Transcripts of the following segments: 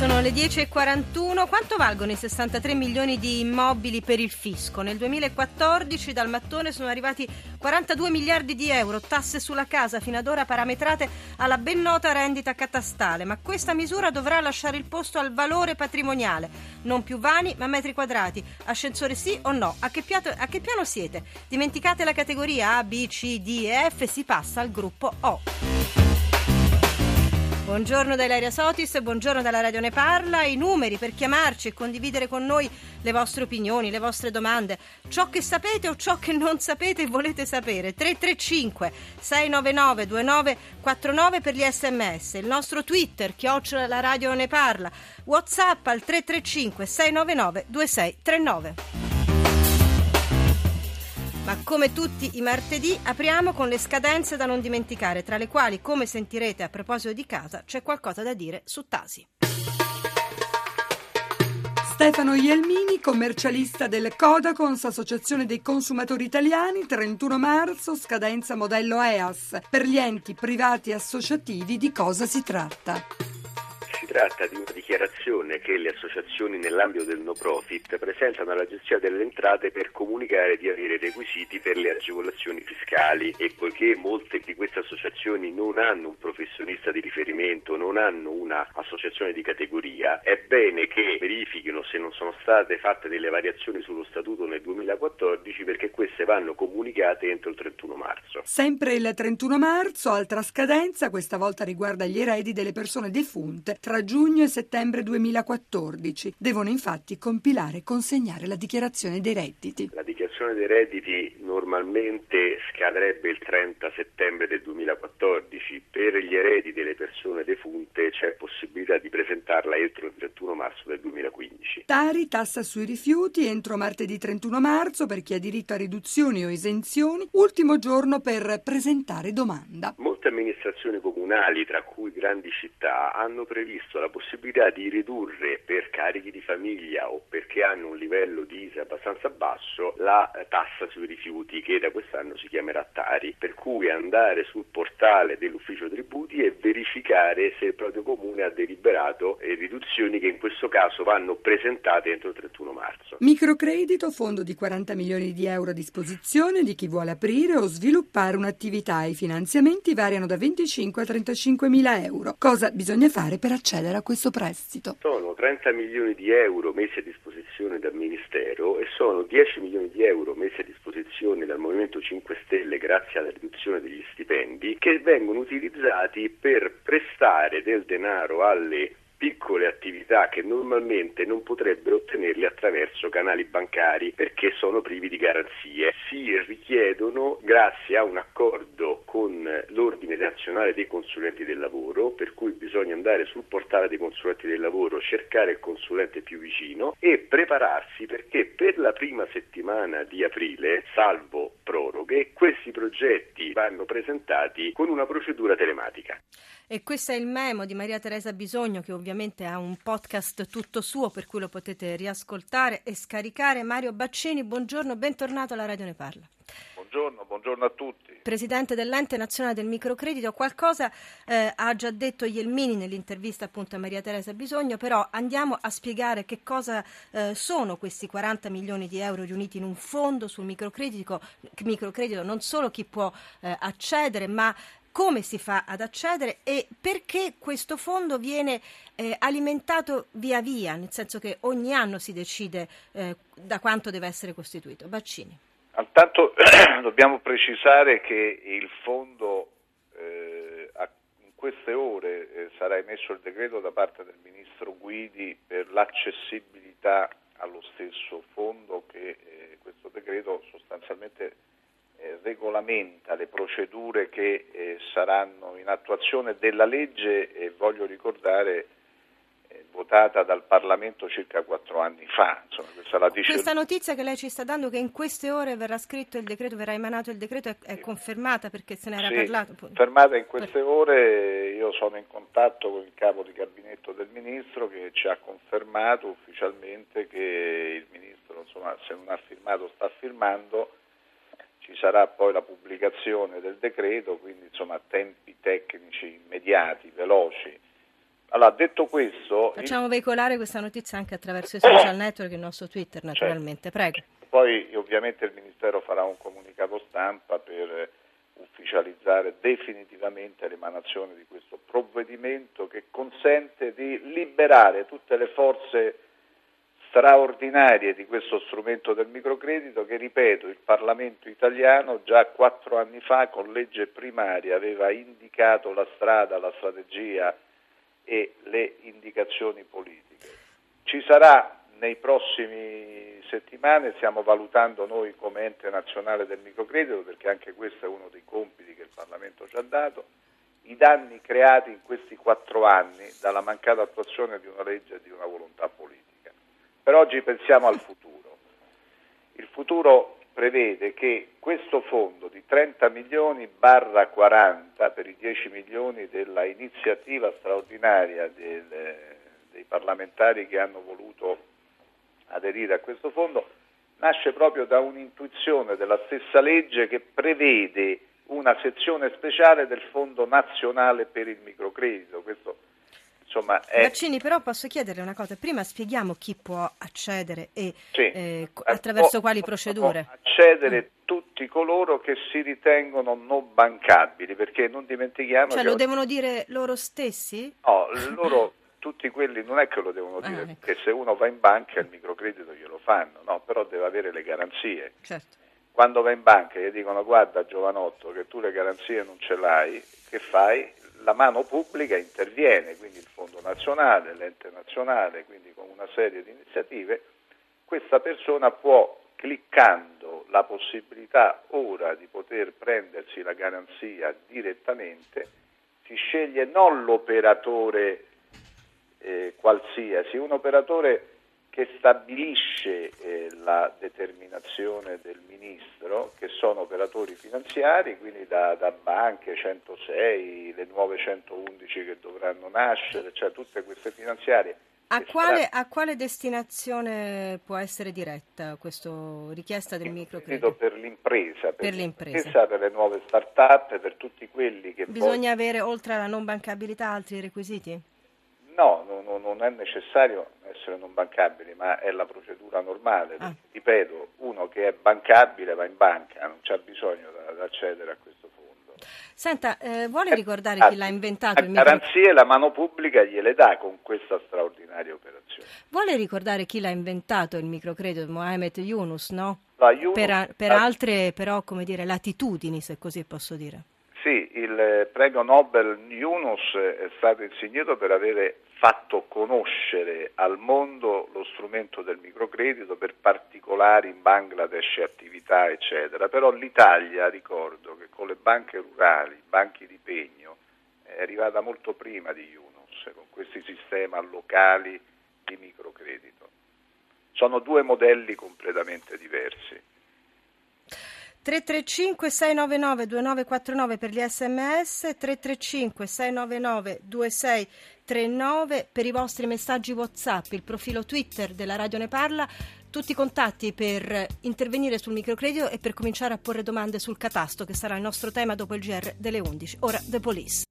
Sono le 10.41. Quanto valgono i 63 milioni di immobili per il fisco? Nel 2014 dal mattone sono arrivati 42 miliardi di euro, tasse sulla casa fino ad ora parametrate alla ben nota rendita catastale, ma questa misura dovrà lasciare il posto al valore patrimoniale, non più vani ma metri quadrati. Ascensore sì o no? A che, piato, a che piano siete? Dimenticate la categoria A, B, C, D e F, si passa al gruppo O. Buongiorno da Ilaria Sotis, buongiorno dalla Radio Ne Parla. I numeri per chiamarci e condividere con noi le vostre opinioni, le vostre domande, ciò che sapete o ciò che non sapete e volete sapere. 335 699 2949 per gli sms, il nostro Twitter, chiocciola la Radio Ne Parla, Whatsapp al 335 699 2639. Ma come tutti i martedì apriamo con le scadenze da non dimenticare, tra le quali, come sentirete a proposito di casa, c'è qualcosa da dire su Tasi. Stefano Ielmini, commercialista del Codacons, Associazione dei Consumatori Italiani, 31 marzo, scadenza modello EAS. Per gli enti privati associativi di cosa si tratta? Tratta di una dichiarazione che le associazioni nell'ambito del no profit presentano alla gestione delle entrate per comunicare di avere requisiti per le agevolazioni fiscali e poiché molte di queste associazioni non hanno un professionista di riferimento, non hanno un'associazione di categoria, è bene che verifichino se non sono state fatte delle variazioni sullo statuto nel 2014 perché queste vanno comunicate entro il 31 marzo. Sempre il 31 marzo, altra scadenza, questa volta riguarda gli eredi delle persone defunte tra giugno e settembre 2014. Devono infatti compilare e consegnare la dichiarazione dei redditi. La dichiarazione dei redditi normalmente scadrebbe il 30 settembre del 2014. Per gli eredi delle persone defunte c'è possibilità di presentarla entro il 31 marzo del 2015. Tari tassa sui rifiuti entro martedì 31 marzo per chi ha diritto a riduzioni o esenzioni, ultimo giorno per presentare domanda. Molte amministrazioni comunali, tra cui grandi città, hanno previsto la possibilità di ridurre per carichi di famiglia o perché hanno un livello di ISE abbastanza basso la tassa sui rifiuti che da quest'anno si chiamerà Tari, per cui andare sul portale dell'ufficio tributi e verificare se il proprio comune ha deliberato riduzioni che in questo caso vanno presentate entro il 31 marzo. Microcredito, fondo di 40 milioni di euro a disposizione di chi vuole aprire o sviluppare un'attività. I finanziamenti variano da 25 a 35 mila euro. Cosa bisogna fare per accedere a questo prestito? Sono 30 milioni di euro messi a disposizione dal Ministero e sono 10 milioni di euro messi a disposizione dal Movimento 5 Stelle grazie alla riduzione degli stipendi che vengono utilizzati per prestare del denaro alle piccole attività che normalmente non potrebbero ottenerli attraverso canali bancari perché sono privi di garanzie. Si richiedono grazie a un accordo con l'Ordine Nazionale dei Consulenti del Lavoro, per cui bisogna andare sul portale dei consulenti del lavoro, cercare il consulente più vicino e prepararsi perché per la prima settimana di aprile, salvo proroghe, questi progetti vanno presentati con una procedura telematica. E questo è il memo di Maria Teresa Bisogno che ovviamente ha un podcast tutto suo per cui lo potete riascoltare e scaricare. Mario Baccini, buongiorno, bentornato alla Radio Ne Parla. Buongiorno, buongiorno a tutti. Presidente dell'Ente Nazionale del Microcredito, qualcosa eh, ha già detto Ielmini nell'intervista appunto a Maria Teresa Bisogno, però andiamo a spiegare che cosa eh, sono questi 40 milioni di euro riuniti in un fondo sul microcredito, microcredito non solo chi può eh, accedere, ma come si fa ad accedere e perché questo fondo viene eh, alimentato via via, nel senso che ogni anno si decide eh, da quanto deve essere costituito. Baccini. Intanto dobbiamo precisare che il fondo eh, in queste ore eh, sarà emesso il decreto da parte del Ministro Guidi per l'accessibilità allo stesso fondo che eh, questo decreto sostanzialmente eh, regolamenta le procedure che eh, saranno in attuazione della legge e voglio ricordare, votata dal Parlamento circa quattro anni fa. Insomma, questa, dice... questa notizia che lei ci sta dando che in queste ore verrà scritto il decreto, verrà emanato il decreto, è, è confermata perché se ne era sì, parlato? Confermata in queste ore, io sono in contatto con il capo di gabinetto del Ministro che ci ha confermato ufficialmente che il Ministro, insomma, se non ha firmato sta firmando ci sarà poi la pubblicazione del decreto, quindi insomma tempi tecnici immediati, veloci. Allora, detto questo... Facciamo il... veicolare questa notizia anche attraverso i social network e il nostro Twitter, naturalmente. Certo. Prego. Poi ovviamente il Ministero farà un comunicato stampa per ufficializzare definitivamente l'emanazione di questo provvedimento che consente di liberare tutte le forze straordinarie di questo strumento del microcredito che, ripeto, il Parlamento italiano già quattro anni fa con legge primaria aveva indicato la strada, la strategia e le indicazioni politiche. Ci sarà nei prossimi settimane, stiamo valutando noi come ente nazionale del microcredito, perché anche questo è uno dei compiti che il Parlamento ci ha dato, i danni creati in questi quattro anni dalla mancata attuazione di una legge e di una volontà politica. Per oggi pensiamo al futuro. Il futuro prevede che questo fondo di 30 milioni barra 40 per i 10 milioni della iniziativa straordinaria del, dei parlamentari che hanno voluto aderire a questo fondo nasce proprio da un'intuizione della stessa legge che prevede una sezione speciale del Fondo nazionale per il microcredito. Questo insomma è... Baccini, però posso chiedere una cosa, prima spieghiamo chi può accedere e sì. eh, attraverso po- quali procedure. Accedere mm. tutti coloro che si ritengono non bancabili, perché non dimentichiamo... Cioè lo devono dire loro stessi? No, loro, tutti quelli non è che lo devono dire, ah, ecco. perché se uno va in banca il microcredito glielo fanno, no, però deve avere le garanzie. Certo. Quando va in banca e gli dicono guarda giovanotto che tu le garanzie non ce l'hai, che fai? la mano pubblica interviene, quindi il Nazionale, l'ente nazionale, quindi con una serie di iniziative, questa persona può, cliccando la possibilità ora di poter prendersi la garanzia direttamente, si sceglie non l'operatore eh, qualsiasi, un operatore che stabilisce eh, la determinazione del ministro, che sono operatori finanziari, quindi da, da, banche 106, le nuove 111 che dovranno nascere, cioè tutte queste finanziarie. A quale, a quale, destinazione può essere diretta questa richiesta del microcredito? Per l'impresa, per, per l'impresa, per le nuove start-up, per tutti quelli che... Bisogna poi... avere oltre alla non bancabilità altri requisiti? No, no, non è necessario essere non bancabili, ma è la procedura normale. Ah. Ripeto, uno che è bancabile va in banca, non c'è bisogno di accedere a questo fondo. Senta, eh, vuole ricordare chi l'ha inventato? Le garanzie la mano pubblica gliele dà con questa straordinaria operazione. Vuole ricordare chi l'ha inventato il microcredito? Mohamed Yunus, no? Yunus, per, per altre però, come dire, latitudini, se così posso dire. Sì, il premio Nobel Yunus è stato insignito per avere fatto conoscere al mondo lo strumento del microcredito per particolari in Bangladesh attività eccetera, però l'Italia ricordo che con le banche rurali, banchi di pegno, è arrivata molto prima di Yunus con questi sistemi locali di microcredito. Sono due modelli completamente diversi. 335 699 2949 per gli sms, 335 699 2639 per i vostri messaggi WhatsApp, il profilo Twitter della Radio Ne Parla, tutti i contatti per intervenire sul microcredito e per cominciare a porre domande sul catasto che sarà il nostro tema dopo il GR delle 11. Ora The Police.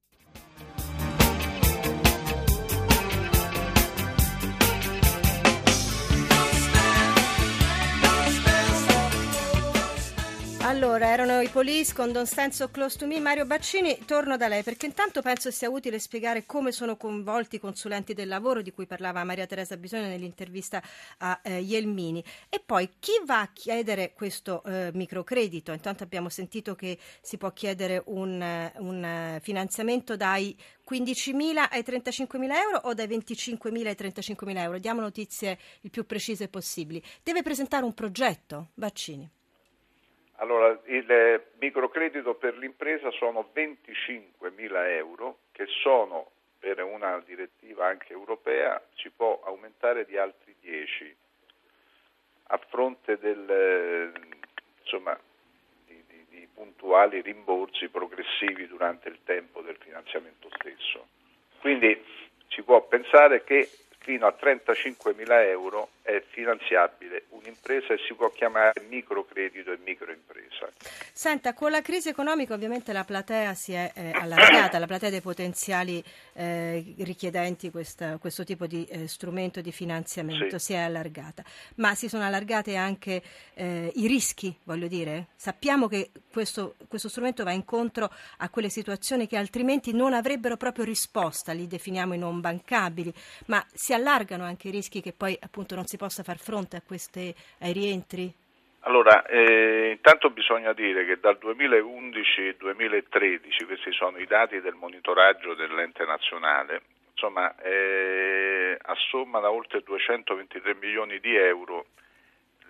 Allora, erano i Police con Don't Stand So Close to Me. Mario Baccini, torno da lei perché intanto penso sia utile spiegare come sono coinvolti i consulenti del lavoro di cui parlava Maria Teresa Bisogno nell'intervista a eh, Ielmini. E poi chi va a chiedere questo eh, microcredito? Intanto abbiamo sentito che si può chiedere un, un finanziamento dai 15.000 ai 35.000 euro o dai 25.000 ai 35.000 euro? Diamo notizie il più precise possibili. Deve presentare un progetto, Baccini. Allora, il microcredito per l'impresa sono 25 mila euro che sono per una direttiva anche europea si può aumentare di altri 10 a fronte del, insomma, di, di, di puntuali rimborsi progressivi durante il tempo del finanziamento stesso. Quindi si può pensare che fino a 35 mila euro è finanziabile un'impresa e si può chiamare microcredito e microimpresa. Senta, con la crisi economica ovviamente la platea si è eh, allargata, la platea dei potenziali eh, richiedenti questa, questo tipo di eh, strumento di finanziamento sì. si è allargata, ma si sono allargate anche eh, i rischi, voglio dire. Sappiamo che questo, questo strumento va incontro a quelle situazioni che altrimenti non avrebbero proprio risposta, li definiamo i non bancabili, ma si allargano anche i rischi che poi appunto non si possa far fronte a queste, ai rientri? Allora, eh, intanto bisogna dire che dal 2011-2013, questi sono i dati del monitoraggio dell'ente nazionale, insomma, eh, assomma da oltre 223 milioni di euro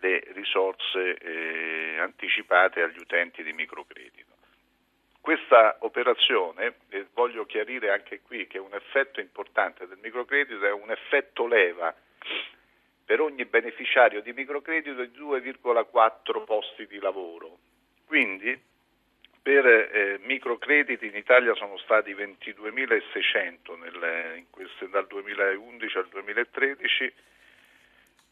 le risorse eh, anticipate agli utenti di microcredito. Questa operazione, e voglio chiarire anche qui che un effetto importante del microcredito è un effetto leva per ogni beneficiario di microcredito di 2,4 posti di lavoro. Quindi per eh, microcrediti in Italia sono stati 22.600 nel, queste, dal 2011 al 2013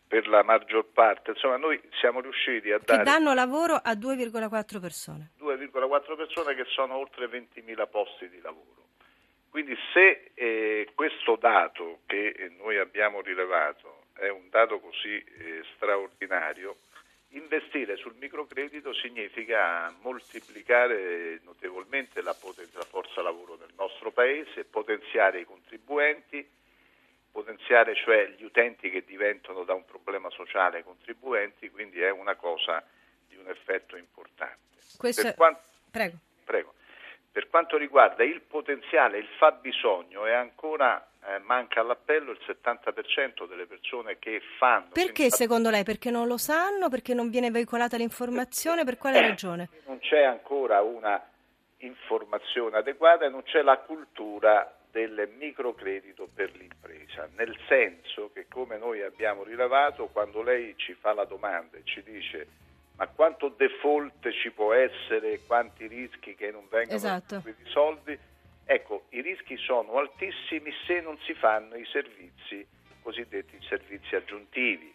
per la maggior parte. Insomma, noi siamo riusciti a dare... Che danno lavoro a 2,4 persone. 2,4 persone che sono oltre 20.000 posti di lavoro. Quindi se eh, questo dato che noi abbiamo rilevato è un dato così eh, straordinario, investire sul microcredito significa moltiplicare notevolmente la, poten- la forza lavoro del nostro Paese, potenziare i contribuenti, potenziare cioè gli utenti che diventano da un problema sociale contribuenti, quindi è una cosa di un effetto importante. Questo... Per, quanto... Prego. Prego. per quanto riguarda il potenziale, il fabbisogno è ancora eh, manca all'appello il 70% delle persone che fanno. Perché senza... secondo lei? Perché non lo sanno? Perché non viene veicolata l'informazione? Per quale eh, ragione? Non c'è ancora una informazione adeguata e non c'è la cultura del microcredito per l'impresa, nel senso che come noi abbiamo rilevato, quando lei ci fa la domanda e ci dice ma quanto default ci può essere, quanti rischi che non vengono esatto. soldi, Ecco, i rischi sono altissimi se non si fanno i servizi cosiddetti servizi aggiuntivi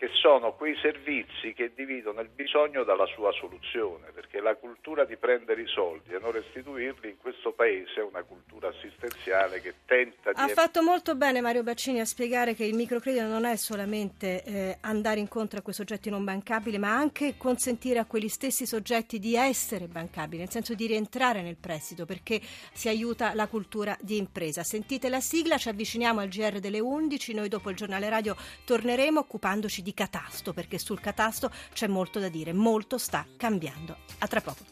che sono quei servizi che dividono il bisogno dalla sua soluzione, perché la cultura di prendere i soldi e non restituirli in questo paese è una cultura assistenziale che tenta di... Ha fatto molto bene Mario Baccini a spiegare che il microcredito non è solamente eh, andare incontro a quei soggetti non bancabili, ma anche consentire a quegli stessi soggetti di essere bancabili, nel senso di rientrare nel prestito, perché si aiuta la cultura di impresa. Sentite la sigla, ci avviciniamo al GR delle 11, noi dopo il giornale radio torneremo occupandoci di di catasto, perché sul catasto c'è molto da dire, molto sta cambiando. A tra poco.